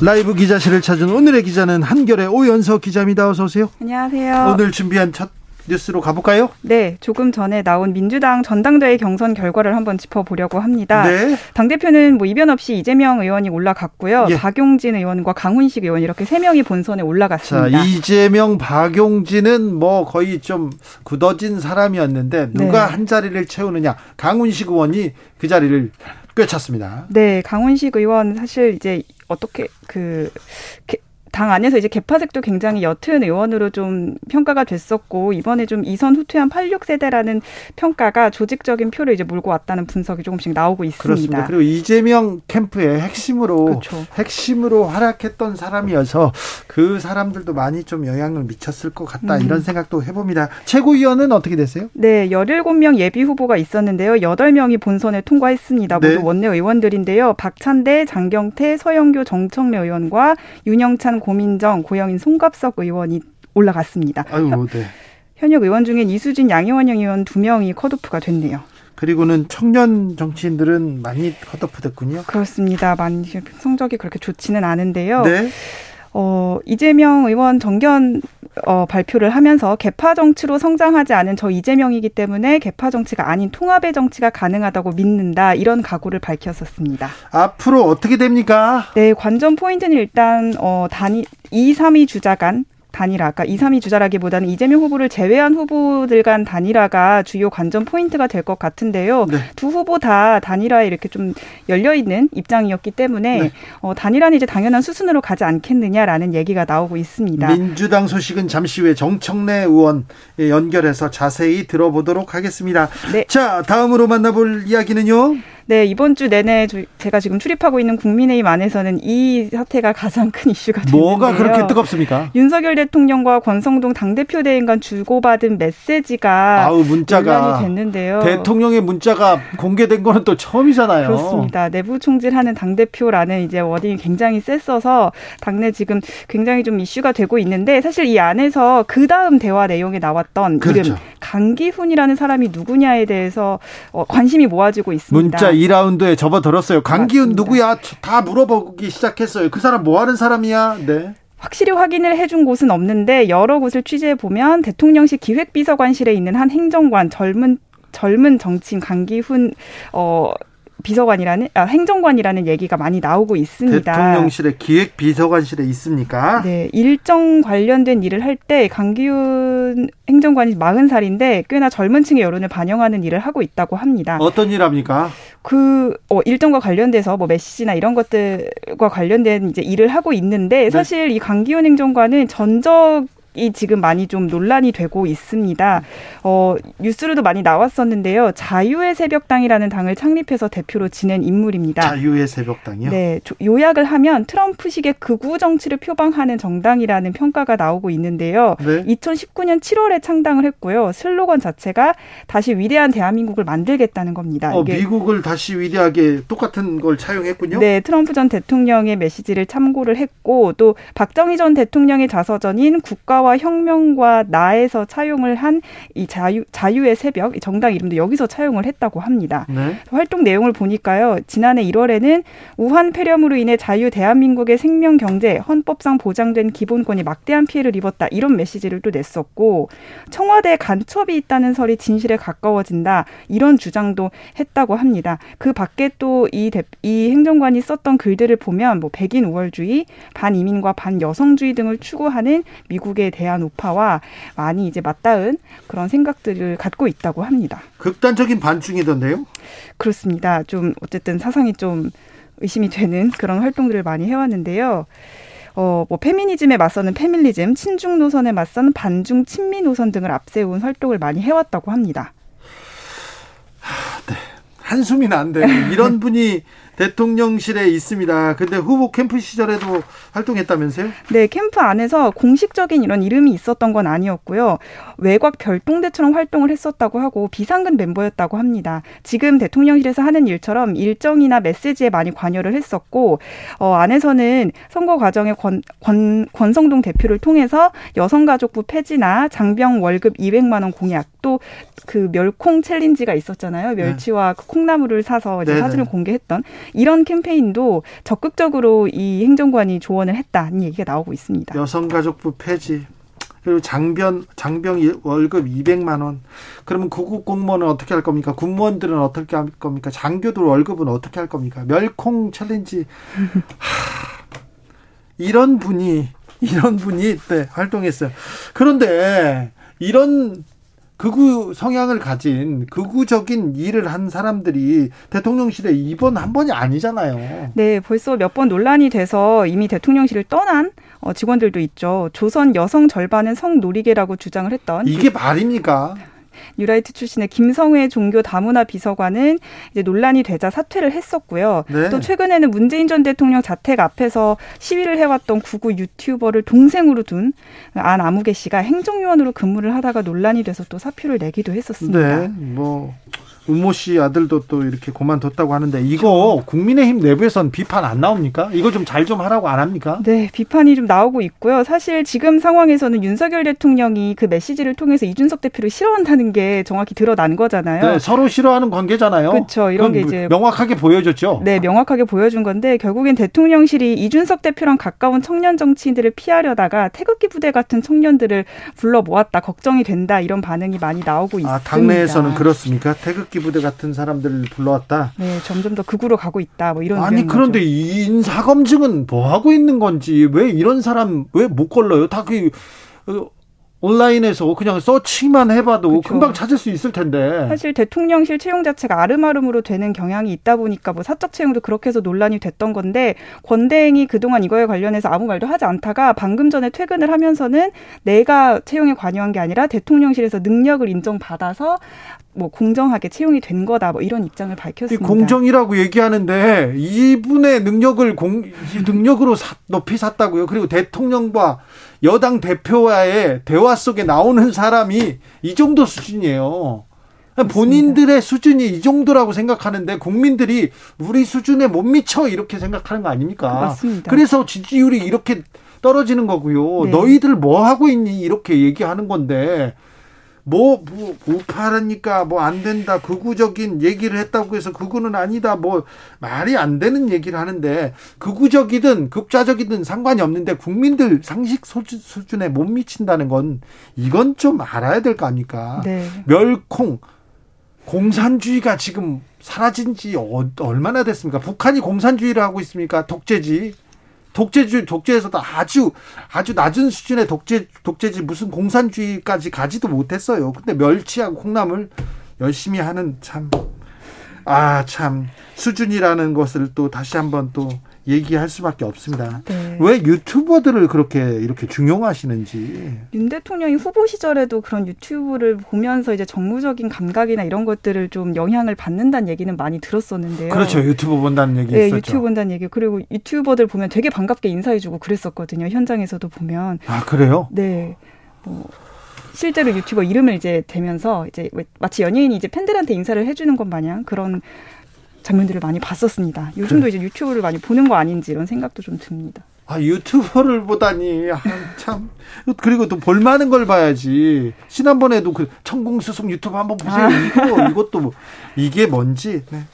라이브 기자실을 찾은 오늘의 기자는 한결의 오연서 기자입니다. 어서 오세요. 안녕하세요. 오늘 준비한 첫 뉴스로 가볼까요? 네, 조금 전에 나온 민주당 전당대회 경선 결과를 한번 짚어보려고 합니다. 네. 당 대표는 뭐 이변 없이 이재명 의원이 올라갔고요. 예. 박용진 의원과 강훈식 의원 이렇게 세 명이 본선에 올라갔습니다. 자, 이재명, 박용진은 뭐 거의 좀 굳어진 사람이었는데 누가 네. 한 자리를 채우느냐. 강훈식 의원이 그 자리를 꿰찼습니다. 네, 강훈식 의원 사실 이제 어떻게 그 당 안에서 이제 개파색도 굉장히 옅은 의원으로 좀 평가가 됐었고 이번에 좀 이선 후퇴한 86세대라는 평가가 조직적인 표를 이제 몰고 왔다는 분석이 조금씩 나오고 있습니다. 그렇습니다. 그리고 이재명 캠프의 핵심으로 그렇죠. 핵심으로 활약했던 사람이어서 그 사람들도 많이 좀 영향을 미쳤을 것 같다 음. 이런 생각도 해봅니다. 최고위원은 어떻게 됐어요? 네, 17명 예비 후보가 있었는데요. 8명이 본선에 통과했습니다. 모두 네. 원내 의원들인데요. 박찬대, 장경태, 서영교, 정청래 의원과 윤영찬 고민정, 고영인, 송갑석 의원이 올라갔습니다. 아유, 네. 현역 의원 중엔 이수진, 양희원영 의원 두 명이 컷오프가 됐네요. 그리고는 청년 정치인들은 많이 컷오프 됐군요. 그렇습니다. 많이 성적이 그렇게 좋지는 않은데요. 네. 어, 이재명 의원 정견 어, 발표를 하면서 개파 정치로 성장하지 않은 저 이재명이기 때문에 개파 정치가 아닌 통합의 정치가 가능하다고 믿는다. 이런 각오를 밝혔었습니다. 앞으로 어떻게 됩니까? 네, 관전 포인트는 일단 어, 단위 2, 3위 주자 간 단일화, 아까 2, 3위 주자라기보다는 이재명 후보를 제외한 후보들 간 단일화가 주요 관전 포인트가 될 것 같은데요. 네. 두 후보 다 단일화에 이렇게 좀 열려 있는 입장이었기 때문에 네. 어, 단일화는 이제 당연한 수순으로 가지 않겠느냐라는 얘기가 나오고 있습니다. 민주당 소식은 잠시 후에 정청래 의원 연결해서 자세히 들어보도록 하겠습니다. 네. 자, 다음으로 만나볼 이야기는요. 네, 이번 주 내내 제가 지금 출입하고 있는 국민의힘 안에서는 이 사태가 가장 큰 이슈가 되는데요. 뭐가 그렇게 뜨겁습니까? 윤석열 대통령과 권성동 당대표 대행 간 주고받은 메시지가 아우, 문자가 됐는데요. 대통령의 문자가 공개된 거는 또 처음이잖아요. 그렇습니다. 내부 총질하는 당대표라는 이제 워딩이 굉장히 셌어서 당내 지금 굉장히 좀 이슈가 되고 있는데 사실 이 안에서 그 다음 대화 내용에 나왔던 그렇죠. 이름 강기훈이라는 사람이 누구냐에 대해서 어, 관심이 모아지고 있습니다. 문자 2라운드에 접어들었어요. 강기훈 맞습니다. 누구야? 다 물어보기 시작했어요. 그 사람 뭐 하는 사람이야? 네. 확실히 확인을 해준 곳은 없는데 여러 곳을 취재해 보면 대통령실 기획비서관실에 있는 한 행정관 젊은 젊은 정치인 강기훈 어 비서관이라는 아, 행정관이라는 얘기가 많이 나오고 있습니다. 대통령실에 기획 비서관실에 있습니까? 네, 일정 관련된 일을 할 때 강기훈 행정관이 40살인데 꽤나 젊은 층의 여론을 반영하는 일을 하고 있다고 합니다. 어떤 일 합니까? 그 어, 일정과 관련돼서 뭐 메시지나 이런 것들과 관련된 이제 일을 하고 있는데 네. 사실 네. 이 강기훈 행정관은 전적 이 지금 많이 좀 논란이 되고 있습니다. 어, 뉴스로도 많이 나왔었는데요. 자유의 새벽당이라는 당을 창립해서 대표로 지낸 인물입니다. 자유의 새벽당이요? 네. 요약을 하면 트럼프식의 극우 정치를 표방하는 정당이라는 평가가 나오고 있는데요. 네. 2019년 7월에 창당을 했고요. 슬로건 자체가 다시 위대한 대한민국을 만들겠다는 겁니다. 어, 미국을 다시 위대하게 똑같은 걸 차용했군요. 네. 트럼프 전 대통령의 메시지를 참고를 했고 또 박정희 전 대통령의 자서전인 국가와 나와 혁명과 나에서 차용을 한 이 자유 자유의 새벽 이 정당 이름도 여기서 차용을 했다고 합니다. 네. 활동 내용을 보니까요. 지난해 1월에는 우한 폐렴으로 인해 자유 대한민국의 생명 경제 헌법상 보장된 기본권이 막대한 피해를 입었다 이런 메시지를 또 냈었고 청와대 간첩이 있다는 설이 진실에 가까워진다 이런 주장도 했다고 합니다. 그 밖에 또이 이 행정관이 썼던 글들을 보면 뭐 백인 우월주의, 반이민과 반여성주의 등을 추구하는 미국의 대한 우파와 많이 이제 맞닿은 그런 생각들을 갖고 있다고 합니다. 극단적인 반중이던데요? 그렇습니다. 좀 어쨌든 사상이 좀 의심이 되는 그런 활동들을 많이 해왔는데요. 어, 뭐 페미니즘에 맞서는 페밀리즘, 친중 노선에 맞서는 반중 친미 노선 등을 앞세운 활동을 많이 해왔다고 합니다. 하, 네. 한숨이 난데 이런 분이 대통령실에 있습니다. 근데 후보 캠프 시절에도 활동했다면서요? 네, 캠프 안에서 공식적인 이런 이름이 있었던 건 아니었고요. 외곽 별동대처럼 활동을 했었다고 하고 비상근 멤버였다고 합니다. 지금 대통령실에서 하는 일처럼 일정이나 메시지에 많이 관여를 했었고 어, 안에서는 선거 과정에 권, 권, 권성동 대표를 통해서 여성가족부 폐지나 장병 월급 200만 원 공약 또 그 멸콩 챌린지가 있었잖아요. 멸치와 네. 콩나물을 사서 이제 사진을 공개했던 이런 캠페인도 적극적으로 이 행정관이 조언을 했다는 얘기가 나오고 있습니다. 여성가족부 폐지 그리고 장변 장병 월급 200만 원. 그러면 9급 공무원은 어떻게 할 겁니까? 군무원들은 어떻게 할 겁니까? 장교들 월급은 어떻게 할 겁니까? 멸콩 challenge. 하, 이런 분이 이런 분이 네, 활동했어요. 그런데 이런 극우 성향을 가진 극우적인 일을 한 사람들이 대통령실에 이번 한 번이 아니잖아요. 네, 벌써 몇 번 논란이 돼서 이미 대통령실을 떠난 어, 직원들도 있죠. 조선 여성 절반은 성노리개라고 주장을 했던 이게 말입니까? 뉴라이트 출신의 김성회 종교 다문화 비서관은 이제 논란이 되자 사퇴를 했었고요. 네. 또 최근에는 문재인 전 대통령 자택 앞에서 시위를 해왔던 구구 유튜버를 동생으로 둔 안 아무개 씨가 행정요원으로 근무를 하다가 논란이 돼서 또 사표를 내기도 했었습니다. 네, 뭐 우모 씨 아들도 또 이렇게 고만뒀다고 하는데 이거 국민의힘 내부에선 비판 안 나옵니까? 이거 좀 잘좀 좀 하라고 안 합니까? 네, 비판이 좀 나오고 있고요. 사실 지금 상황에서는 윤석열 대통령이 그 메시지를 통해서 이준석 대표를 싫어한다는 게 정확히 드러난 거잖아요. 네, 서로 싫어하는 관계잖아요. 그렇죠. 이런 게 이제 명확하게 보여줬죠. 네, 명확하게 보여준 건데 결국엔 대통령실이 이준석 대표랑 가까운 청년 정치인들을 피하려다가 태극기 부대 같은 청년들을 불러 모았다 걱정이 된다 이런 반응이 많이 나오고 아, 있습니다. 당내에서는 그렇습니까? 태극기 기 부대 같은 사람들을 불러왔다. 네, 점점 더 극으로 가고 있다. 뭐 이런 아니 그런데 이 인사 검증은 뭐 하고 있는 건지 왜 이런 사람 왜 못 걸러요? 다그 온라인에서 그냥 서치만 해봐도 그렇죠. 금방 찾을 수 있을 텐데. 사실 대통령실 채용 자체가 아름아름으로 되는 경향이 있다 보니까 뭐 사적 채용도 그렇게 해서 논란이 됐던 건데 권대행이 그동안 이거에 관련해서 아무 말도 하지 않다가 방금 전에 퇴근을 하면서는 내가 채용에 관여한 게 아니라 대통령실에서 능력을 인정받아서 뭐 공정하게 채용이 된 거다 뭐 이런 입장을 밝혔습니다. 공정이라고 얘기하는데 이분의 능력을 공 능력으로 사, 높이 샀다고요. 그리고 대통령과 여당 대표와의 대화 속에 나오는 사람이 이 정도 수준이에요. 본인들의 수준이 이 정도라고 생각하는데 국민들이 우리 수준에 못 미쳐 이렇게 생각하는 거 아닙니까? 맞습니다. 그래서 지지율이 이렇게 떨어지는 거고요. 네. 너희들 뭐 하고 있니? 이렇게 얘기하는 건데 뭐, 뭐 우파라니까 뭐 안 된다 극우적인 얘기를 했다고 해서 극우는 아니다 뭐 말이 안 되는 얘기를 하는데 극우적이든 극좌적이든 상관이 없는데 국민들 상식 수준에 못 미친다는 건 이건 좀 알아야 될 거 아닙니까? 네. 멸콩 공산주의가 지금 사라진 지 어, 얼마나 됐습니까? 북한이 공산주의를 하고 있습니까? 독재지. 독재주의 독재에서도 아주 아주 낮은 수준의 독재 독재지 무슨 공산주의까지 가지도 못했어요. 근데 멸치하고 콩나물 열심히 하는 참 아, 참, 수준이라는 것을 또 다시 한번 또 얘기할 수밖에 없습니다. 네. 왜 유튜버들을 그렇게 이렇게 중용하시는지. 윤 대통령이 후보 시절에도 그런 유튜브를 보면서 이제 정무적인 감각이나 이런 것들을 좀 영향을 받는다는 얘기는 많이 들었었는데요. 그렇죠. 유튜브 본다는 얘기 네, 있었죠. 유튜브 본다는 얘기. 그리고 유튜버들 보면 되게 반갑게 인사해주고 그랬었거든요. 현장에서도 보면. 아 그래요? 네. 뭐 실제로 유튜버 이름을 이제 대면서 이제 마치 연예인이 이제 팬들한테 인사를 해주는 것 마냥 그런 장면들을 많이 봤었습니다. 요즘도 그래. 이제 유튜브를 많이 보는 거 아닌지 이런 생각도 좀 듭니다. 아 유튜버를 보다니 아, 참 그리고 또 볼만한 걸 봐야지 지난번에도 그 천공수송 유튜브 한번 보세요 아. 이거 이것도 뭐, 이게 뭔지 네.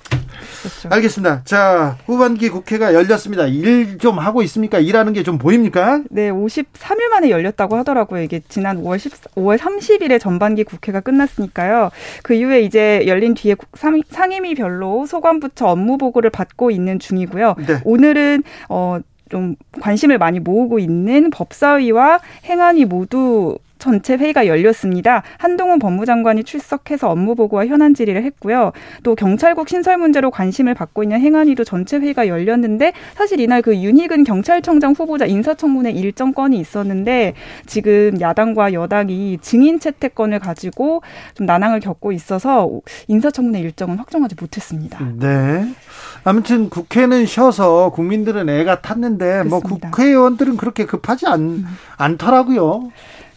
그렇죠. 알겠습니다. 자, 후반기 국회가 열렸습니다. 일 좀 하고 있습니까? 일하는 게 좀 보입니까? 네, 53일 만에 열렸다고 하더라고요. 이게 지난 5월 10, 5월 30일에 전반기 국회가 끝났으니까요. 그 이후에 이제 열린 뒤에 상임위별로 소관부처 업무 보고를 받고 있는 중이고요. 네. 오늘은 어 좀 관심을 많이 모으고 있는 법사위와 행안위 모두 전체 회의가 열렸습니다. 한동훈 법무장관이 출석해서 업무 보고와 현안 질의를 했고요. 또 경찰국 신설 문제로 관심을 받고 있는 행안위도 전체 회의가 열렸는데 사실 이날 그 윤희근 경찰청장 후보자 인사청문회 일정 건이 있었는데 지금 야당과 여당이 증인 채택권을 가지고 좀 난항을 겪고 있어서 인사청문회 일정은 확정하지 못했습니다. 네. 아무튼 국회는 쉬어서 국민들은 애가 탔는데 뭐 그렇습니다. 뭐 국회의원들은 그렇게 급하지 않, 음. 않더라고요.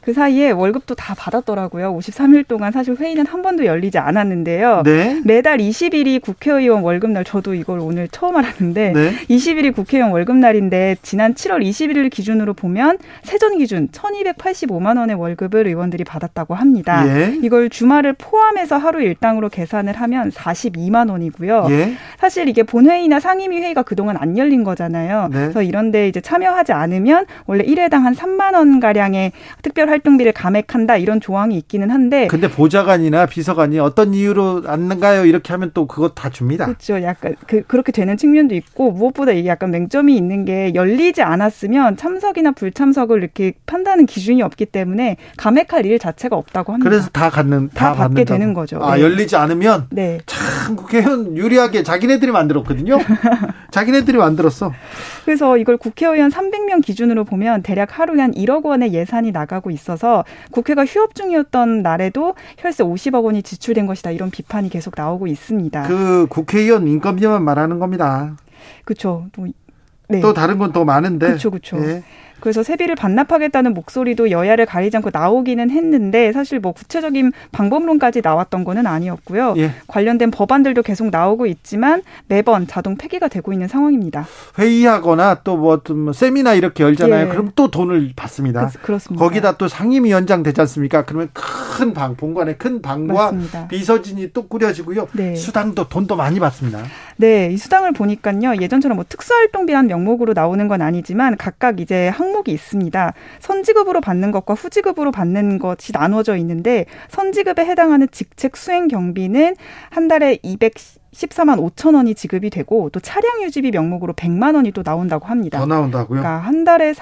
그 사이에 월급도 다 받았더라고요. 53일 동안 사실 회의는 한 번도 열리지 않았는데요. 네. 매달 20일이 국회의원 월급날 저도 이걸 오늘 처음 알았는데 네. 20일이 국회의원 월급날인데 지난 7월 21일 기준으로 보면 세전 기준 1,285만 원의 월급을 의원들이 받았다고 합니다. 예. 이걸 주말을 포함해서 하루 일당으로 계산을 하면 42만 원이고요. 예. 사실 이게 본회의나 상임위 회의가 그동안 안 열린 거잖아요. 네. 그래서 이런데 이제 참여하지 않으면 원래 1회당 한 3만 원 가량의 특별 활동비를 감액한다 이런 조항이 있기는 한데 근데 보좌관이나 비서관이 어떤 이유로 안가요 이렇게 하면 또 그것 다 줍니다. 그렇죠. 약간 그, 그렇게 되는 측면도 있고 무엇보다 이게 약간 맹점이 있는 게 열리지 않았으면 참석이나 불참석을 이렇게 판단하는 기준이 없기 때문에 감액할 일 자체가 없다고 합니다. 그래서 다 갖는 다, 다 받게 받는다고. 되는 거죠. 아 네. 열리지 않으면 네. 참 국회의원 유리하게 자기네들이 만들었거든요. 자기네들이 만들었어. 그래서 이걸 국회의원 300명 기준으로 보면 대략 하루에 한 1억 원의 예산이 나가고 있어 서 국회가 휴업 중이었던 날에도 혈세 50억 원이 지출된 것이다 이런 비판이 계속 나오고 있습니다. 그 국회의원 인건비만 말하는 겁니다. 그렇죠. 또, 네. 또 다른 건또 많은데. 그렇죠, 그렇죠. 예. 그래서 세비를 반납하겠다는 목소리도 여야를 가리지 않고 나오기는 했는데 사실 뭐 구체적인 방법론까지 나왔던 거는 아니었고요. 예. 관련된 법안들도 계속 나오고 있지만 매번 자동 폐기가 되고 있는 상황입니다. 회의하거나 또뭐 좀 세미나 이렇게 열잖아요. 예. 그럼 또 돈을 받습니다. 그, 렇습니다 거기다 또 상임위원장 되지 않습니까? 그러면 큰 방, 본관에 큰 방과 맞습니다. 비서진이 또 꾸려지고요. 네. 수당도 돈도 많이 받습니다. 네, 이 수당을 보니까요. 예전처럼 뭐 특수활동비란 명목으로 나오는 건 아니지만 각각 이제 한 항목이 있습니다. 선지급으로 받는 것과 후지급으로 받는 것이 나눠져 있는데 선지급에 해당하는 직책 수행 경비는 한 달에 200 14만 5천 원이 지급이 되고 또 차량 유지비 명목으로 100만 원이 또 나온다고 합니다. 더 나온다고요? 그러니까 한 달에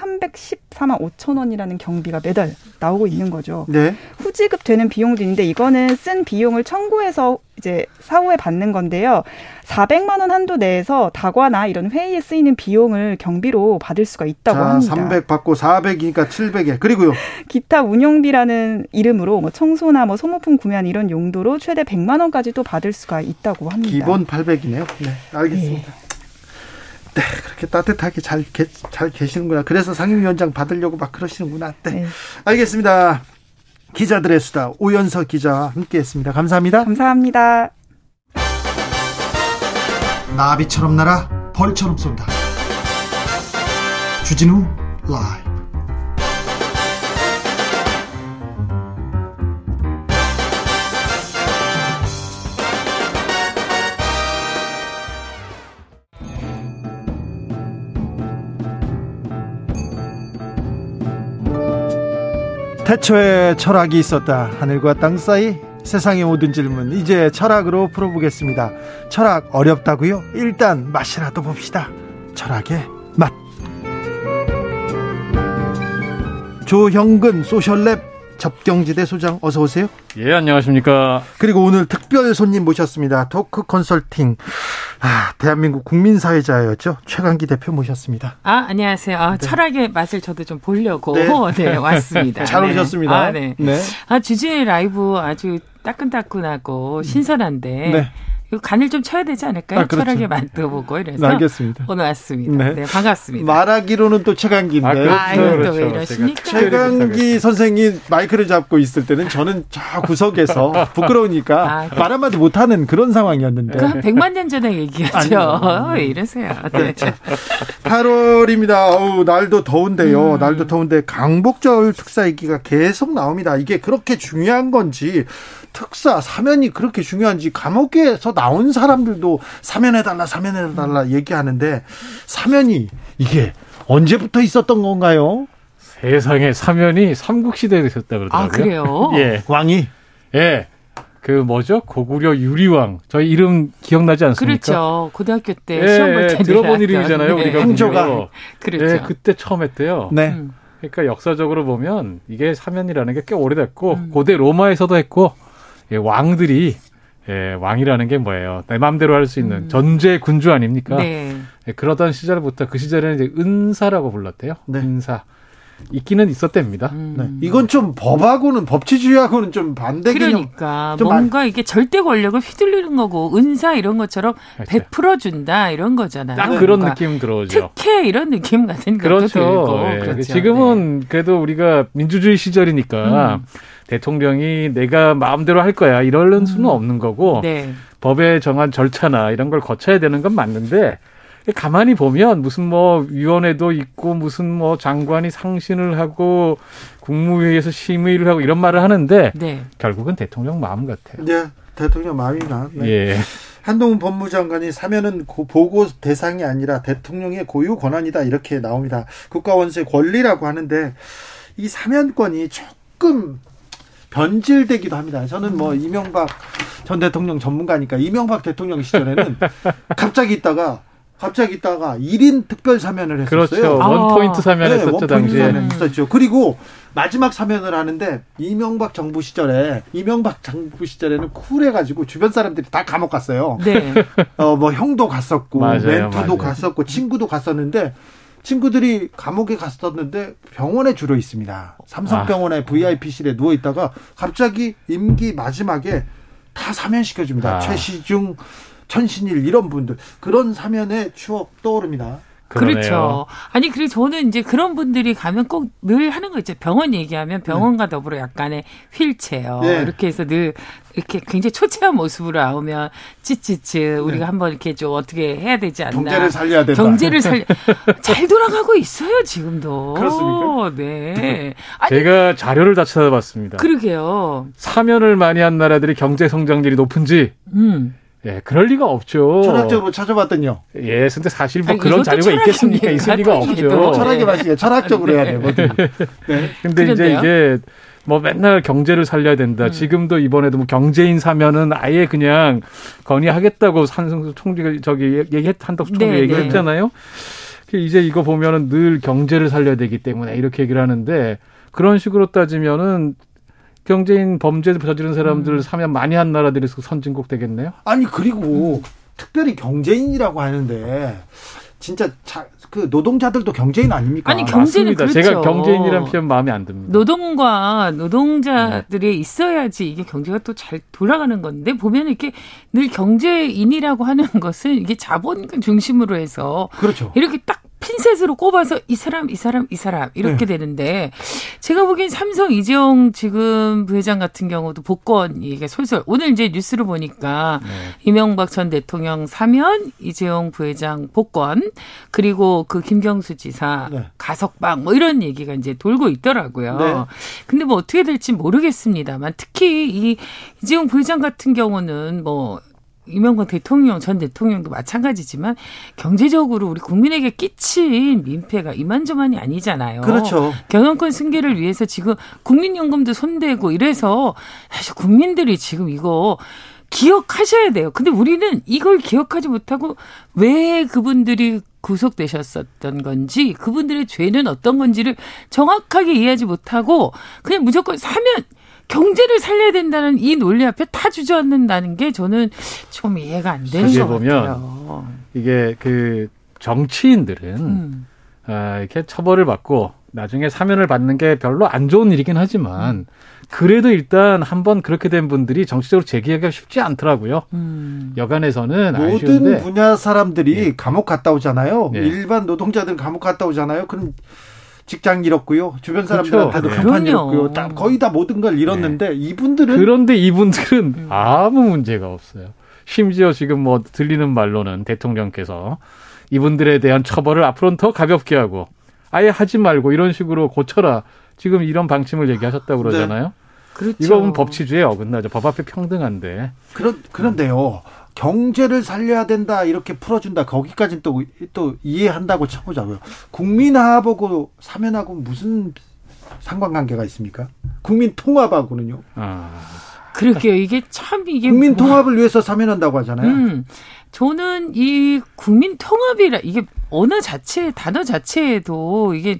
314만 5천 원이라는 경비가 매달 나오고 있는 거죠. 네. 후지급 되는 비용도 있는데 이거는 쓴 비용을 청구해서 이제 사후에 받는 건데요. 400만 원 한도 내에서 다과나 이런 회의에 쓰이는 비용을 경비로 받을 수가 있다고 자, 합니다. 300 받고 400이니까 700에 그리고요. 기타 운용비라는 이름으로 뭐 청소나 뭐 소모품 구매한 이런 용도로 최대 100만 원까지 또 받을 수가 있다고 합니다. 기본 800이네요. 네, 알겠습니다. 네. 네, 그렇게 따뜻하게 잘, 게, 잘 계시는구나. 그래서 상임위원장 받으려고 막 그러시는구나. 네. 네. 알겠습니다. 기자들의 수다 오연서 기자와 함께했습니다. 감사합니다. 감사합니다. 나비처럼 날아 벌처럼 쏜다. 주진우 라이브. 태초에 철학이 있었다. 하늘과 땅 사이 세상의 모든 질문 이제 철학으로 풀어보겠습니다. 철학 어렵다고요? 일단 맛이라도 봅시다. 철학의 맛. 조형근 소셜랩 접경지대 소장 어서 오세요. 예, 안녕하십니까. 그리고 오늘 특별 손님 모셨습니다. 토크 컨설팅 아, 대한민국 국민사회자였죠. 최강기 대표 모셨습니다. 아, 안녕하세요. 아, 네. 철학의 맛을 저도 좀 보려고 네, 네 왔습니다. 잘 네. 오셨습니다. 아, 네. 네. 아, 주진의 라이브 아주 따끈따끈하고 신선한데 네. 간을 좀 쳐야 되지 않을까요? 아, 그렇죠. 철학의 맛도 보고 이래서 알겠습니다. 오늘 왔습니다. 네, 네 반갑습니다. 말하기로는 또 최강기인데. 아, 그렇죠, 아, 그렇죠. 왜 이러십니까? 최강기 선생이 마이크를 잡고 있을 때는 저는 저 구석에서 부끄러우니까 아, 말 한마디 못하는 그런 상황이었는데. 그 100만 년 전에 얘기하죠. 왜 이러세요? 네. 그렇죠. 8월입니다. 어우, 날도 더운데요. 음. 날도 더운데 강복절 특사 얘기가 계속 나옵니다. 이게 그렇게 중요한 건지 특사 사면이 그렇게 중요한지 감옥에서 나온 사람들도 사면해달라 사면해달라 얘기하는데 사면이 이게 언제부터 있었던 건가요? 세상에 사면이 삼국시대에 있었다 그러더라고요. 아 그래요? 예, 왕이 예. 그 뭐죠? 고구려 유리왕. 저희 이름 기억나지 않습니까? 그렇죠. 고등학교 때 예, 시험 볼때 들어본 이름이잖아요. 네. 우리가 행조가. 그렇죠. 예, 그때 처음 했대요. 네. 음. 그러니까 역사적으로 보면 이게 사면이라는 게 꽤 오래됐고 음. 고대 로마에서도 했고 예, 왕들이 예, 왕이라는 게 뭐예요? 내 마음대로 할 수 있는 음. 전제 군주 아닙니까? 네. 예, 그러던 시절부터 그 시절에는 이제 은사라고 불렀대요. 네. 은사. 있기는 있었답니다. 음. 네. 이건 좀 법하고는 법치주의하고는 좀 반대 그러니까 좀 뭔가 안... 이게 절대 권력을 휘둘리는 거고 은사 이런 것처럼 그렇죠. 베풀어 준다 이런 거잖아요. 딱 그런 느낌 들어오죠. 특혜 이런 느낌 같은 것도 그렇죠. 들고. 네. 그렇죠. 지금은 네. 그래도 우리가 민주주의 시절이니까 음. 대통령이 내가 마음대로 할 거야 이럴 수는 음. 없는 거고 네. 법에 정한 절차나 이런 걸 거쳐야 되는 건 맞는데 가만히 보면 무슨 뭐 위원회도 있고 무슨 뭐 장관이 상신을 하고 국무회의에서 심의를 하고 이런 말을 하는데 네. 결국은 대통령 마음 같아요. 네, 대통령 마음이나. 네. 예. 한동훈 법무장관이 사면은 보고 대상이 아니라 대통령의 고유 권한이다 이렇게 나옵니다. 국가원수의 권리라고 하는데 이 사면권이 조금 변질되기도 합니다. 저는 뭐 이명박 전 대통령 전문가니까 이명박 대통령 시절에는 갑자기 있다가 갑자기 있다가 1인 특별 사면을 했었어요. 그렇죠. 아. 원 포인트 사면했었죠 네, 당시에. 사면 했었죠. 그리고 마지막 사면을 하는데 이명박 정부 시절에 이명박 정부 시절에는 쿨해 가지고 주변 사람들이 다 감옥 갔어요. 네. 어뭐 형도 갔었고 맞아요, 멘토도 맞아요. 갔었고 친구도 갔었는데 친구들이 감옥에 갔었는데 병원에 주로 있습니다. 삼성병원에 아. VIP실에 누워 있다가 갑자기 임기 마지막에 다 사면시켜 줍니다. 아. 최시중 천신일 이런 분들 그런 사면의 추억 떠오릅니다. 그렇죠. 아니 그리고 저는 이제 그런 분들이 가면 꼭 늘 하는 거 있죠. 병원 얘기하면 병원과 네. 더불어 약간의 휠체어 네. 이렇게 해서 늘 이렇게 굉장히 초췌한 모습으로 나오면 찌찌찌 네. 우리가 한번 이렇게 좀 어떻게 해야 되지 않나. 경제를 살려야 된다. 경제를 살려 잘 돌아가고 있어요 지금도. 그렇습니까? 네. 아니, 제가 자료를 다 찾아봤습니다. 그러게요. 사면을 많이 한 나라들이 경제 성장률이 높은지. 음. 예, 그럴 리가 없죠. 철학적으로 찾아봤더니요. 예, 근데 사실 뭐 아니, 그런 자료가 있겠습니까? 있을 리가 없죠. 철학이 맞시게 철학적으로 네. 해야 되거든요. 네. 근데 이제 이게 뭐 맨날 경제를 살려야 된다. 음. 지금도 이번에도 뭐 경제인 사면은 아예 그냥 건의하겠다고 산승수 총리가 저기 얘기했 한덕수 총리 네, 얘기했잖아요. 네. 이제 이거 보면은 늘 경제를 살려야 되기 때문에 이렇게 얘기를 하는데 그런 식으로 따지면은 경제인 범죄를 저지른 사람들 음. 사면 많이 한 나라들이 선진국 되겠네요. 아니 그리고 음. 특별히 경제인이라고 하는데 진짜 자, 그 노동자들도 경제인 아닙니까? 아니 경제는 그렇죠. 제가 경제인이라는 표현 마음에 안 듭니다. 노동과 노동자들이 네. 있어야지 이게 경제가 또 잘 돌아가는 건데 보면 이렇게 늘 경제인이라고 하는 것은 이게 자본 중심으로 해서 그렇죠. 이렇게 딱 핀셋으로 꼽아서 이 사람, 이 사람, 이 사람 이렇게 네. 되는데 제가 보기엔 삼성 이재용 지금 부회장 같은 경우도 복권 이게 솔솔 오늘 이제 뉴스를 보니까 네. 이명박 전 대통령 사면 이재용 부회장 복권 그리고 그 김경수 지사 네. 가석방 뭐 이런 얘기가 이제 돌고 있더라고요. 네. 근데 뭐 어떻게 될지 모르겠습니다만 특히 이 이재용 부회장 같은 경우는 뭐 이명박 대통령 전 대통령도 마찬가지지만 경제적으로 우리 국민에게 끼친 민폐가 이만저만이 아니잖아요. 그렇죠. 경영권 승계를 위해서 지금 국민연금도 손대고 이래서 사실 국민들이 지금 이거 기억하셔야 돼요. 근데 우리는 이걸 기억하지 못하고 왜 그분들이 구속되셨었던 건지 그분들의 죄는 어떤 건지를 정확하게 이해하지 못하고 그냥 무조건 사면 경제를 살려야 된다는 이 논리 앞에 다 주저앉는다는 게 저는 좀 이해가 안 되는 것 보면 같아요. 이게 그 정치인들은 음. 아, 이렇게 처벌을 받고 나중에 사면을 받는 게 별로 안 좋은 일이긴 하지만 그래도 일단 한번 그렇게 된 분들이 정치적으로 재기하기가 쉽지 않더라고요. 음. 여간에서는 모든 아쉬운데. 분야 사람들이 네. 감옥 갔다 오잖아요. 네. 일반 노동자들은 감옥 갔다 오잖아요. 그럼 직장 잃었고요. 주변 사람들한테도 그렇죠. 간판 네. 잃었고요. 다 거의 다 모든 걸 잃었는데 네. 이분들은 그런데 이분들은 음. 아무 문제가 없어요. 심지어 지금 뭐 들리는 말로는 대통령께서 이분들에 대한 처벌을 앞으로는 더 가볍게 하고 아예 하지 말고 이런 식으로 고쳐라. 지금 이런 방침을 얘기하셨다고 네. 그러잖아요. 네. 그렇죠. 이거 법치주의에 어긋나죠. 법 앞에 평등한데. 그런 그런데요. 경제를 살려야 된다 이렇게 풀어준다 거기까지는 또, 또 이해한다고 쳐보자고요. 국민화하고 사면하고 무슨 상관관계가 있습니까? 국민 통합하고는요. 아, 그러게요. 이게 참 이게 국민 뭐 통합을 뭐... 위해서 사면한다고 하잖아요. 음, 저는 이 국민 통합이라 이게 언어 자체 단어 자체에도 이게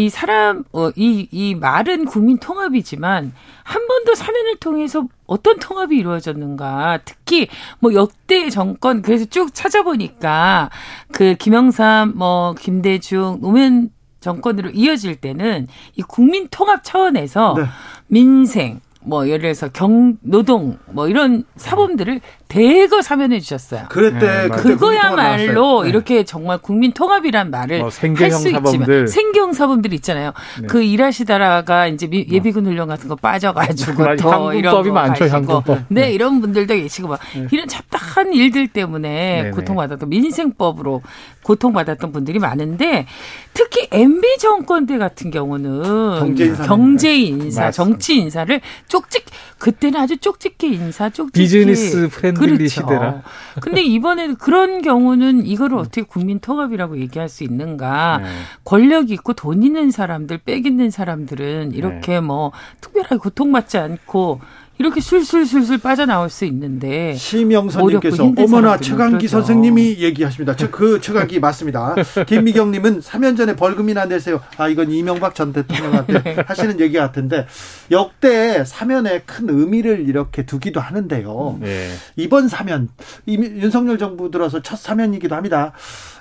이 사람 어, 이, 이 말은 국민 통합이지만 한 번도 사면을 통해서 어떤 통합이 이루어졌는가 특히 뭐 역대 정권 그래서 쭉 찾아보니까 그 김영삼 뭐 김대중 노무현 정권으로 이어질 때는 이 국민 통합 차원에서 네. 민생 뭐 예를 들어서 경 노동 뭐 이런 사범들을 대거 사면해 주셨어요. 그랬대. 네, 그거야말로 네. 이렇게 정말 국민 통합이란 말을 뭐 할수 있지만 생경 사범들 있잖아요. 네. 그 일하시다가 이제 예비군 훈련 같은 거 빠져가지고 더 이런 거 많죠. 향군법. 네, 네, 이런 분들도 계시고 막 네. 이런 잡다한 일들 때문에 네, 고통받았던 민생법으로 고통받았던 분들이 많은데 특히 MB 정권 때 같은 경우는 경제 인사, 경제 인사 정치 인사를 쪽집 그때는 아주 쪽집게 인사 쪽집게 비즈니스 프렌드 그렇죠. 시대라. 근데 이번에 그런 경우는 이거를 어떻게 국민 통합이라고 얘기할 수 있는가? 네. 권력 있고 돈 있는 사람들, 빽 있는 사람들은 이렇게 네. 뭐 특별하게 고통받지 않고 이렇게 술술술술 빠져나올 수 있는데 심영선님께서 어머나 최강기 그렇죠. 선생님이 얘기하십니다. 그 최강기 맞습니다. 김미경님은 3년 전에 벌금이나 내세요. 아 이건 이명박 전 대통령한테 네. 하시는 얘기 같은데 역대 사면에 큰 의미를 이렇게 두기도 하는데요. 네. 이번 사면 윤석열 정부 들어서 첫 사면이기도 합니다.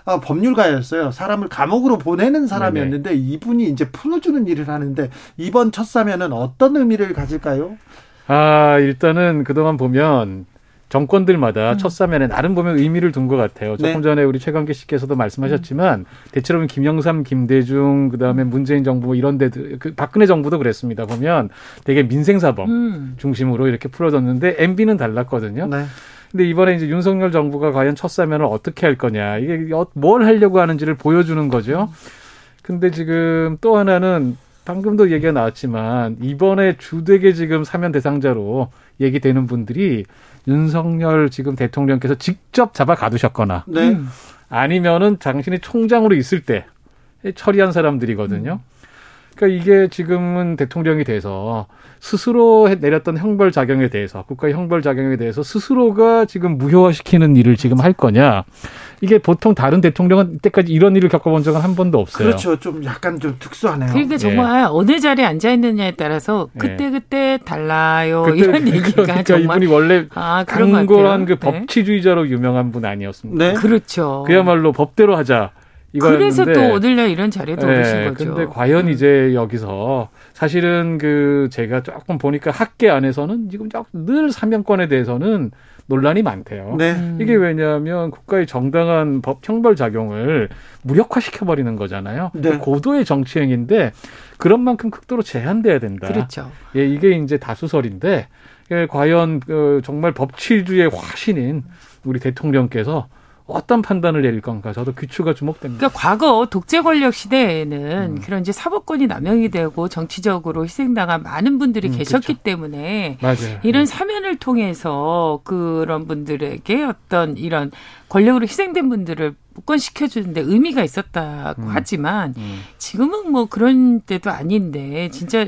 아, 법률가였어요. 사람을 감옥으로 보내는 사람이었는데 네네. 이분이 이제 풀어주는 일을 하는데 이번 첫 사면은 어떤 의미를 가질까요? 아, 일단은 그동안 보면 정권들마다 음. 첫 사면에 나름 보면 의미를 둔 것 같아요. 조금 네. 전에 우리 최강기 씨께서도 말씀하셨지만 음. 대체로 김영삼, 김대중, 그다음에 문재인 정부 뭐 이런 데들 그 박근혜 정부도 그랬습니다. 보면 되게 민생사범 음. 중심으로 이렇게 풀어졌는데 MB는 달랐거든요. 네. 근데 이번에 이제 윤석열 정부가 과연 첫 사면을 어떻게 할 거냐 이게 어, 뭘 하려고 하는지를 보여주는 거죠. 근데 지금 또 하나는 방금도 얘기가 나왔지만 이번에 주되게 지금 사면 대상자로 얘기되는 분들이 윤석열 지금 대통령께서 직접 잡아 가두셨거나 네. 아니면은 당신이 총장으로 있을 때 처리한 사람들이거든요. 그러니까 이게 지금은 대통령이 돼서 스스로 내렸던 형벌 작용에 대해서 국가의 형벌 작용에 대해서 스스로가 지금 무효화시키는 일을 지금 할 거냐. 이게 보통 다른 대통령은 이때까지 이런 일을 겪어본 적은 한 번도 없어요. 그렇죠. 좀 약간 좀 특수하네요. 그러니까 정말 네. 어느 자리에 앉아 있느냐에 따라서 그때 그때 달라요. 그때, 이런 얘기가 그러니까 정말 이분이 원래 아, 강고한 그 네. 법치주의자로 유명한 분 아니었습니까? 네. 그렇죠. 그야말로 법대로 하자. 그래서 또 오늘날 이런 자리에 네, 오르신 거죠. 근데 과연 음. 이제 여기서 사실은 그 제가 조금 보니까 학계 안에서는 지금 늘 사면권에 대해서는 논란이 많대요. 네. 음. 이게 왜냐하면 국가의 정당한 법 형벌 작용을 무력화시켜 버리는 거잖아요. 네. 고도의 정치 행인데 그런 만큼 극도로 제한돼야 된다. 그렇죠. 예, 이게 이제 다수설인데 예, 과연 그 정말 법치주의 화신인 우리 대통령께서 어떤 판단을 내릴 건가 저도 귀추가 주목됩니다. 그러니까 과거 독재 권력 시대에는 음. 그런 이제 사법권이 남용이 되고 정치적으로 희생당한 많은 분들이 음, 계셨기 그렇죠. 때문에 맞아요. 이런 네. 사면을 통해서 그런 분들에게 어떤 이런 권력으로 희생된 분들을 복권시켜 주는데 의미가 있었다고 음. 하지만 음. 지금은 뭐 그런 때도 아닌데 진짜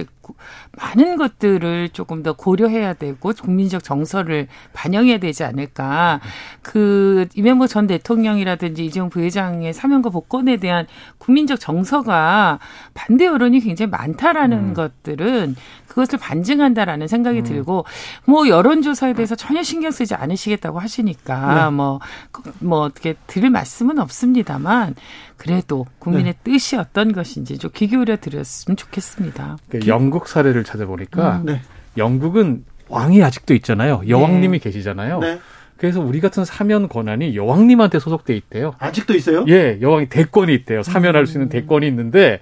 많은 것들을 조금 더 고려해야 되고 국민적 정서를 반영해야 되지 않을까. 그 이명박 전 대통령이라든지 이재용 부회장의 사면과 복권에 대한 국민적 정서가 반대 여론이 굉장히 많다라는 음. 것들은 그것을 반증한다라는 생각이 음. 들고 뭐 여론조사에 대해서 전혀 신경 쓰지 않으시겠다고 하시니까 뭐뭐 네. 뭐 어떻게 들을 말씀은 없습니다만 그래도 국민의 네. 뜻이 어떤 것인지 좀 귀 기울여 드렸으면 좋겠습니다. 그 영국 사례를 찾아보니까 음. 네. 영국은 왕이 아직도 있잖아요. 여왕님이 네. 계시잖아요. 네. 그래서 우리 같은 사면 권한이 여왕님한테 소속돼 있대요. 아직도 있어요? 예, 여왕이 대권이 있대요. 사면할 수 있는 음. 대권이 있는데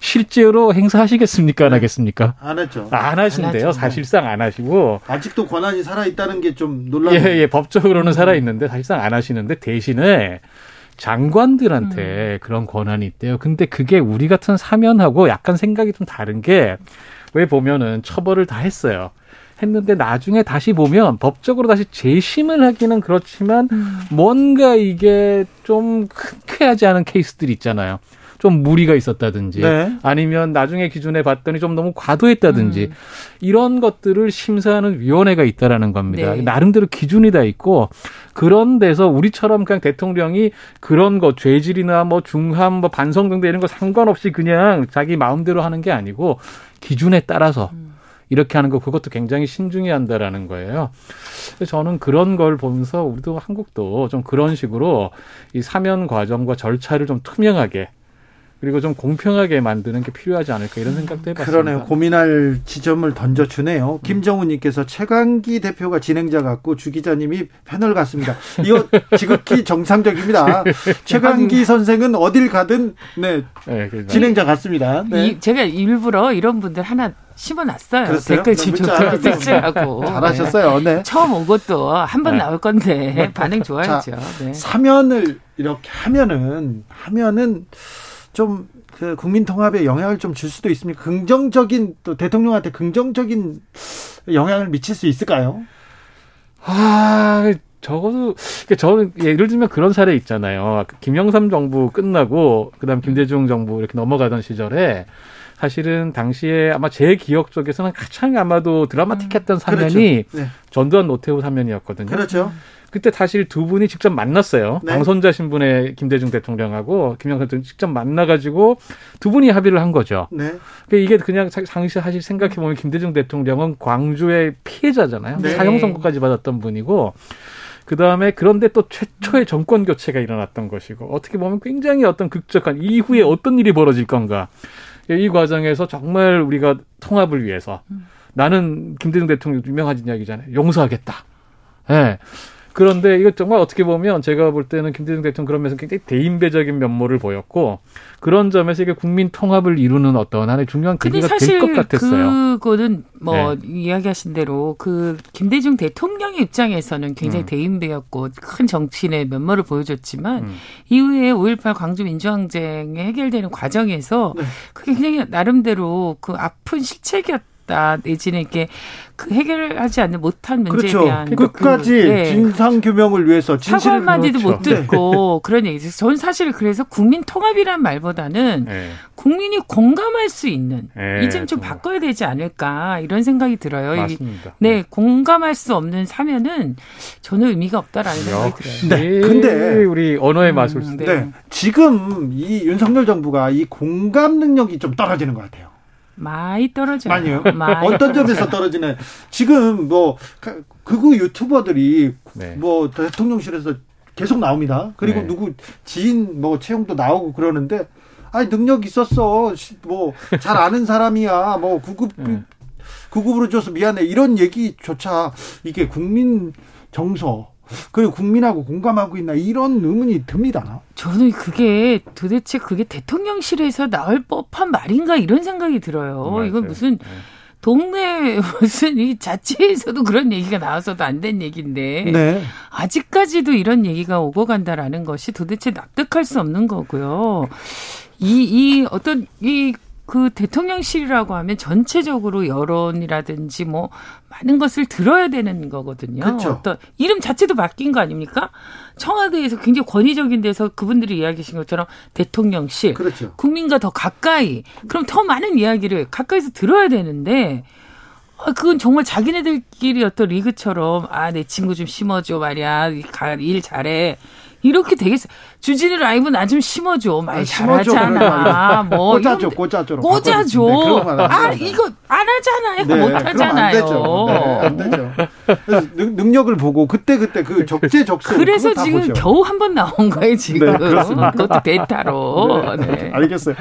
실제로 행사하시겠습니까? 안 네. 하겠습니까? 안 했죠. 안 하신대요. 안 사실상 안 하시고. 아직도 권한이 살아있다는 게 좀 놀라운. 예, 예, 법적으로는 음. 살아있는데 사실상 안 하시는데 대신에 장관들한테 음. 그런 권한이 있대요. 근데 그게 우리 같은 사면하고 약간 생각이 좀 다른 게 왜 보면은 처벌을 다 했어요. 했는데 나중에 다시 보면 법적으로 다시 재심을 하기는 그렇지만 음. 뭔가 이게 좀 흔쾌하지 않은 케이스들이 있잖아요. 좀 무리가 있었다든지 네. 아니면 나중에 기준에 봤더니 좀 너무 과도했다든지 음. 이런 것들을 심사하는 위원회가 있다라는 겁니다. 네. 나름대로 기준이 다 있고 그런 데서 우리처럼 그냥 대통령이 그런 거 죄질이나 뭐 중함 뭐 반성 등등 이런 거 상관없이 그냥 자기 마음대로 하는 게 아니고 기준에 따라서 음. 이렇게 하는 거 그것도 굉장히 신중히 한다라는 거예요. 저는 그런 걸 보면서 우리도 한국도 좀 그런 식으로 이 사면 과정과 절차를 좀 투명하게 그리고 좀 공평하게 만드는 게 필요하지 않을까 이런 생각도 해봤습니다. 그러네요. 고민할 지점을 던져주네요. 음. 김정우님께서 최강기 대표가 진행자 같고 주 기자님이 패널 같습니다. 이거 지극히 정상적입니다. 최강기 선생은 어딜 가든 네, 네 진행자 같습니다. 네. 이, 제가 일부러 이런 분들 하나 심어놨어요. 그랬어요? 댓글 섹시하고. 잘하셨어요. 네. 처음 온 것도 한번 네. 나올 건데 반응 좋아야죠. 자, 네. 사면을 이렇게 하면은 하면은 좀 그 국민 통합에 영향을 좀 줄 수도 있습니까? 긍정적인 또 대통령한테 긍정적인 영향을 미칠 수 있을까요? 아, 적어도 저는 예를 들면 그런 사례 있잖아요. 김영삼 정부 끝나고 그다음 김대중 정부 이렇게 넘어가던 시절에 사실은 당시에 아마 제 기억 쪽에서는 가장 아마도 드라마틱했던 음, 사면이 그렇죠. 네. 전두환 노태우 사면이었거든요. 그렇죠. 그때 사실 두 분이 직접 만났어요. 네. 당선자 신분의 김대중 대통령하고 김영삼 대통령 직접 만나가지고 두 분이 합의를 한 거죠. 네. 그러니까 이게 그냥 상시 사실 생각해 보면 김대중 대통령은 광주의 피해자잖아요. 네. 사형 선고까지 받았던 분이고. 그 다음에 그런데 또 최초의 정권 교체가 일어났던 것이고 어떻게 보면 굉장히 어떤 극적한 이후에 어떤 일이 벌어질 건가 이 과정에서 정말 우리가 통합을 위해서 나는 김대중 대통령 유명한 이야기잖아요 용서하겠다. 예. 네. 그런데 이거 정말 어떻게 보면 제가 볼 때는 김대중 대통령 그런 면에서 굉장히 대인배적인 면모를 보였고 그런 점에서 이게 국민 통합을 이루는 어떤 하나의 중요한 계기가 될 것 같았어요. 그거는 뭐 네. 이야기하신 대로 그 김대중 대통령의 입장에서는 굉장히 음. 대인배였고 큰 정치인의 면모를 보여줬지만 음. 이후에 5.18 광주 민주항쟁이 해결되는 과정에서 네. 그게 굉장히 나름대로 그 아픈 실책이었 다 내지는 이렇게 그 해결하지 않는 못한 문제에 그렇죠. 대한 끝까지 그, 네. 진상 규명을 위해서 사과 한마디도 그렇죠. 못 듣고 네. 그런 얘기죠. 저는 사실 그래서 국민 통합이란 말보다는 네. 국민이 공감할 수 있는 네. 이점 좀 바꿔야 되지 않을까 이런 생각이 들어요. 맞습니다. 네, 네, 공감할 수 없는 사면은 저는 의미가 없다라는 생각이 들어요. 네, 근데 우리 언어의 음, 마술. 네. 네. 지금 이 윤석열 정부가 이 공감 능력이 좀 떨어지는 것 같아요. 많이 떨어져요. 많이요? 많이 어떤 점에서 떨어지는? 지금 뭐 극우 유튜버들이 네. 뭐 대통령실에서 계속 나옵니다. 그리고 네. 누구 지인 뭐 채용도 나오고 그러는데 아니 능력 있었어. 뭐 잘 아는 사람이야. 뭐 구급 네. 구급으로 줘서 미안해. 이런 얘기조차 이게 국민 정서 그리고 국민하고 공감하고 있나 이런 의문이 듭니다. 저는 그게 도대체 그게 대통령실에서 나올 법한 말인가 이런 생각이 들어요. 맞아요. 이건 무슨 네. 동네 무슨 이 자체에서도 그런 얘기가 나와서도 안 된 얘기인데 네. 아직까지도 이런 얘기가 오고 간다라는 것이 도대체 납득할 수 없는 거고요. 이, 이 어떤 이 그 대통령실이라고 하면 전체적으로 여론이라든지 뭐 많은 것을 들어야 되는 거거든요. 그렇죠. 어떤 이름 자체도 바뀐 거 아닙니까? 청와대에서 굉장히 권위적인 데서 그분들이 이야기하신 것처럼 대통령실, 그렇죠. 국민과 더 가까이, 그럼 더 많은 이야기를 가까이서 들어야 되는데 아, 그건 정말 자기네들끼리 어떤 리그처럼 아 내 친구 좀 심어줘 말이야 일 잘해 이렇게 되겠어. 주진우 라이브 나 좀 심어줘. 말 아, 잘하잖아. 뭐 꽂아줘, 꽂아줘. 꽂아줘. 네, 아 이거 안 하잖아요. 네, 못 하잖아요. 안 되죠. 네, 안 되죠. 능력을 보고 그때 그때 그 적재적소. 그래서 지금 보죠. 겨우 한 번 나온 거예요 지금. 네, 그것도 데이터로. 네, 네. 알겠어요.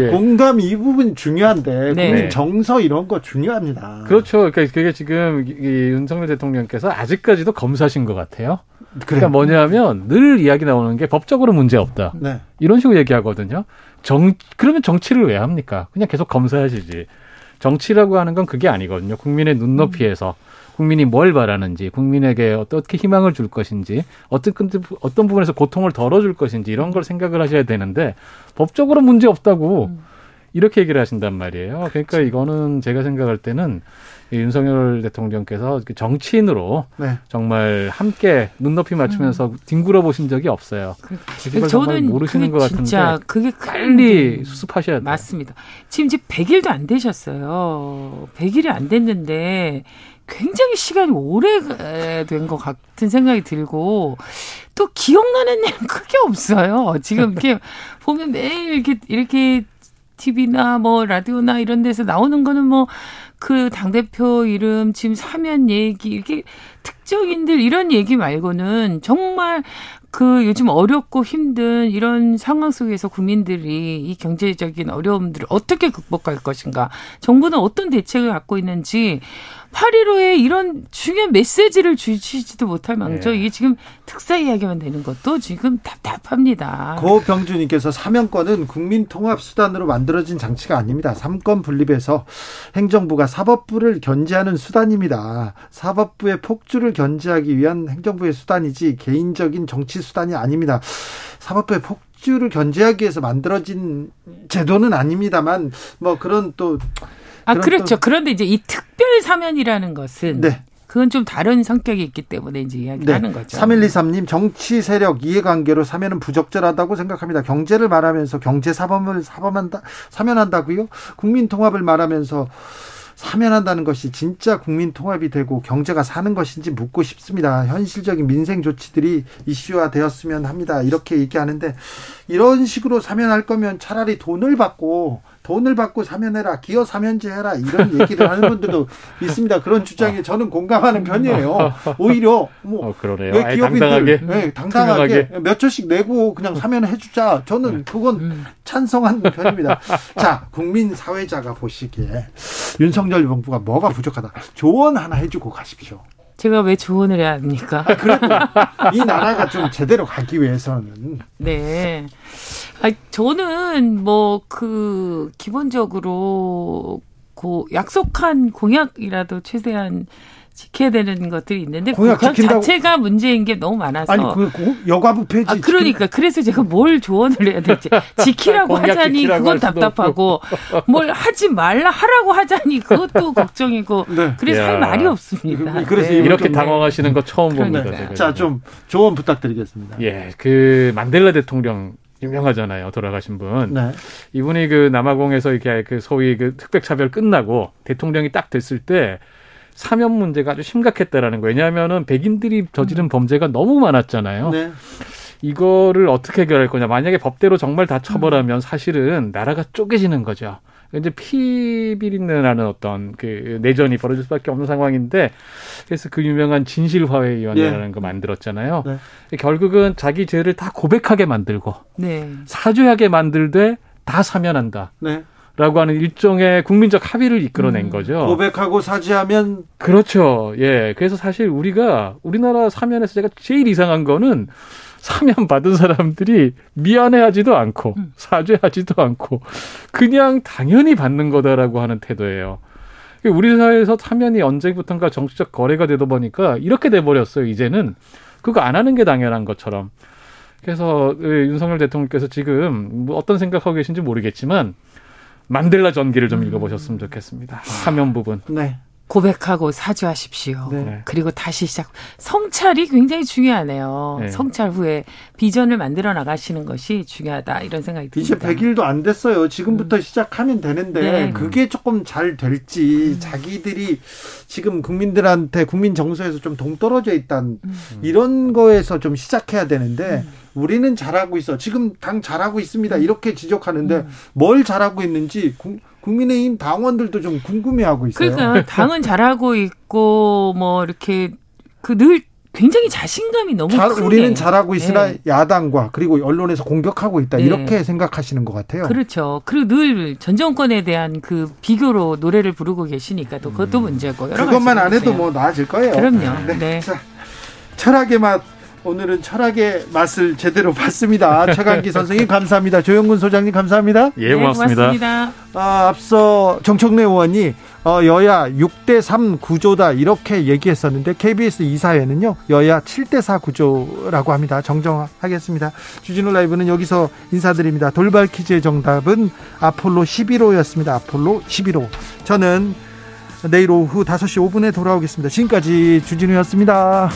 예. 공감 이 부분 중요한데 네. 국민 정서 이런 거 중요합니다. 그렇죠. 그러니까 그게 지금 이 윤석열 대통령께서 아직까지도 검사신 것 같아요. 그래. 그러니까 뭐냐면 늘 이야기 나오는 게 법적으로 문제 없다. 네. 이런 식으로 얘기하거든요. 정 그러면 정치를 왜 합니까? 그냥 계속 검사하시지. 정치라고 하는 건 그게 아니거든요. 국민의 눈높이에서 국민이 뭘 바라는지, 국민에게 어떻게 희망을 줄 것인지, 어떤 어떤 부분에서 고통을 덜어줄 것인지 이런 걸 생각을 하셔야 되는데 법적으로 문제 없다고. 음. 이렇게 얘기를 하신단 말이에요. 그러니까 이거는 제가 생각할 때는 윤석열 대통령께서 정치인으로 네. 정말 함께 눈높이 맞추면서 음. 뒹굴어 보신 적이 없어요. 그, 저는 모르시는 것 같은데 그게 빨리 수습하셔야 돼요. 맞습니다. 지금 이제 100일도 안 되셨어요. 100일이 안 됐는데 굉장히 시간이 오래 된 것 같은 생각이 들고 또 기억나는 일은 크게 없어요. 지금 이렇게 보면 매일 이렇게 이렇게 TV나 뭐 라디오나 이런 데서 나오는 거는 뭐 그 당대표 이름, 지금 사면 얘기, 이렇게 특정인들 이런 얘기 말고는 정말 그 요즘 어렵고 힘든 이런 상황 속에서 국민들이 이 경제적인 어려움들을 어떻게 극복할 것인가, 정부는 어떤 대책을 갖고 있는지 8.15에 이런 중요한 메시지를 주시지도 못할 망정 네. 이게 지금 특사 이야기만 되는 것도 지금 답답합니다. 고병주님께서 사면권은 국민 통합 수단으로 만들어진 장치가 아닙니다. 삼권 분립에서 행정부가 사법부를 견제하는 수단입니다. 사법부의 폭주를 견제하기 위한 행정부의 수단이지 개인적인 정치 수단이 아닙니다. 사법부의 폭 주를 견제하기 위해서 만들어진 제도는 아닙니다만 뭐 그런 또 아, 그렇죠. 그런데 이제 이 특별 사면이라는 것은 네. 그건 좀 다른 성격이 있기 때문에 이제 이야기하는 네. 거죠. 3123님 정치 세력 이해관계로 사면은 부적절하다고 생각합니다. 경제를 말하면서 경제 사범을 사범한다 사면한다고요? 국민 통합을 말하면서 사면한다는 것이 진짜 국민 통합이 되고 경제가 사는 것인지 묻고 싶습니다. 현실적인 민생 조치들이 이슈화 되었으면 합니다. 이렇게 얘기하는데 이런 식으로 사면할 거면 차라리 돈을 받고 돈을 받고 사면해라, 기어 사면제 해라 이런 얘기를 하는 분들도 있습니다. 그런 주장에 저는 공감하는 편이에요. 오히려 뭐 어, 왜 기업인들 당당하게, 네, 당당하게 몇 초씩 내고 그냥 사면해 주자. 저는 네. 그건 음. 찬성한 편입니다. 자, 국민 사회자가 보시기에 윤석열 정부가 뭐가 부족하다. 조언 하나 해주고 가십시오. 제가 왜 조언을 해야 합니까? 아, 이 나라가 좀 제대로 가기 위해서는. 네. 아, 저는 뭐 그 기본적으로 그 약속한 공약이라도 최대한 지켜야 되는 것들이 있는데 공약, 공약 자체가 문제인 게 너무 많아서 아니 그 여가부 폐지 아 그러니까 그래서 제가 뭘 조언을 해야 될지 지키라고 하자니 지키라고 그건 답답하고 뭘 하지 말라 하라고 하자니 그것도 걱정이고 네. 그래서 야. 할 말이 없습니다. 그, 그래서 네. 이렇게 당황하시는 거 처음 그러니까. 봅니다. 자 좀 조언 부탁드리겠습니다. 예, 그 만델라 대통령 유명하잖아요. 돌아가신 분. 네. 이분이 그 남아공에서 이렇게 그 소위 그 흑백 차별 끝나고 대통령이 딱 됐을 때 사면 문제가 아주 심각했다라는 거예요. 왜냐하면은 백인들이 저지른 음. 범죄가 너무 많았잖아요. 네. 이거를 어떻게 해결할 거냐. 만약에 법대로 정말 다 처벌하면 음. 사실은 나라가 쪼개지는 거죠. 이제 피비린내라는 어떤 그 내전이 벌어질 수밖에 없는 상황인데 그래서 그 유명한 진실화해위원회라는 예. 거 만들었잖아요. 네. 결국은 자기 죄를 다 고백하게 만들고 네. 사죄하게 만들되 다 사면한다. 네. 라고 하는 일종의 국민적 합의를 이끌어낸 음, 거죠. 고백하고 사죄하면 그렇죠. 예. 그래서 사실 우리가 우리나라 사면에서 제가 제일 이상한 거는 사면 받은 사람들이 미안해하지도 않고 음. 사죄하지도 않고 그냥 당연히 받는 거다라고 하는 태도예요. 우리 사회에서 사면이 언제부턴가 정치적 거래가 되다 보니까 이렇게 돼 버렸어요. 이제는 그거 안 하는 게 당연한 것처럼. 그래서 윤석열 대통령께서 지금 뭐 어떤 생각하고 계신지 모르겠지만 만델라 전기를 좀 음. 읽어보셨으면 좋겠습니다. 사면 부분. 네. 고백하고 사죄하십시오. 네. 그리고 다시 시작. 성찰이 굉장히 중요하네요. 네. 성찰 후에 비전을 만들어 나가시는 것이 중요하다 이런 생각이 듭니다. 이제 100일도 안 됐어요. 지금부터 음. 시작하면 되는데 네. 그게 조금 잘 될지 음. 자기들이 지금 국민들한테 국민 정서에서 좀 동떨어져 있단 음. 이런 거에서 좀 시작해야 되는데 음. 우리는 잘하고 있어. 지금 당 잘하고 있습니다. 이렇게 지적하는데 음. 뭘 잘하고 있는지 국 민의힘 당원들도 좀 궁금해하고 있어요. 그러니까 당은 잘하고 있고 뭐 이렇게 그 늘 굉장히 자신감이 너무 잘, 우리는 잘하고 있으나 네. 야당과 그리고 언론에서 공격하고 있다 네. 이렇게 생각하시는 것 같아요. 그렇죠. 그리고 늘 전 정권에 대한 그 비교로 노래를 부르고 계시니까 또 그것도 음. 문제고 그것만 안 해도 뭐 나아질 거예요. 그럼요. 네. 네. 자, 철학의 맛 오늘은 철학의 맛을 제대로 봤습니다. 최강기 선생님 감사합니다. 조영근 소장님 감사합니다. 예, 고맙습니다. 네, 고맙습니다. 아, 앞서 정청래 의원이 어, 여야 6대 3 구조다 이렇게 얘기했었는데 KBS 이사회는요 여야 7대 4 구조라고 합니다. 정정하겠습니다. 주진우 라이브는 여기서 인사드립니다. 돌발 퀴즈의 정답은 아폴로 11호였습니다. 아폴로 11호. 저는 내일 오후 5시 5분에 돌아오겠습니다. 지금까지 주진우였습니다.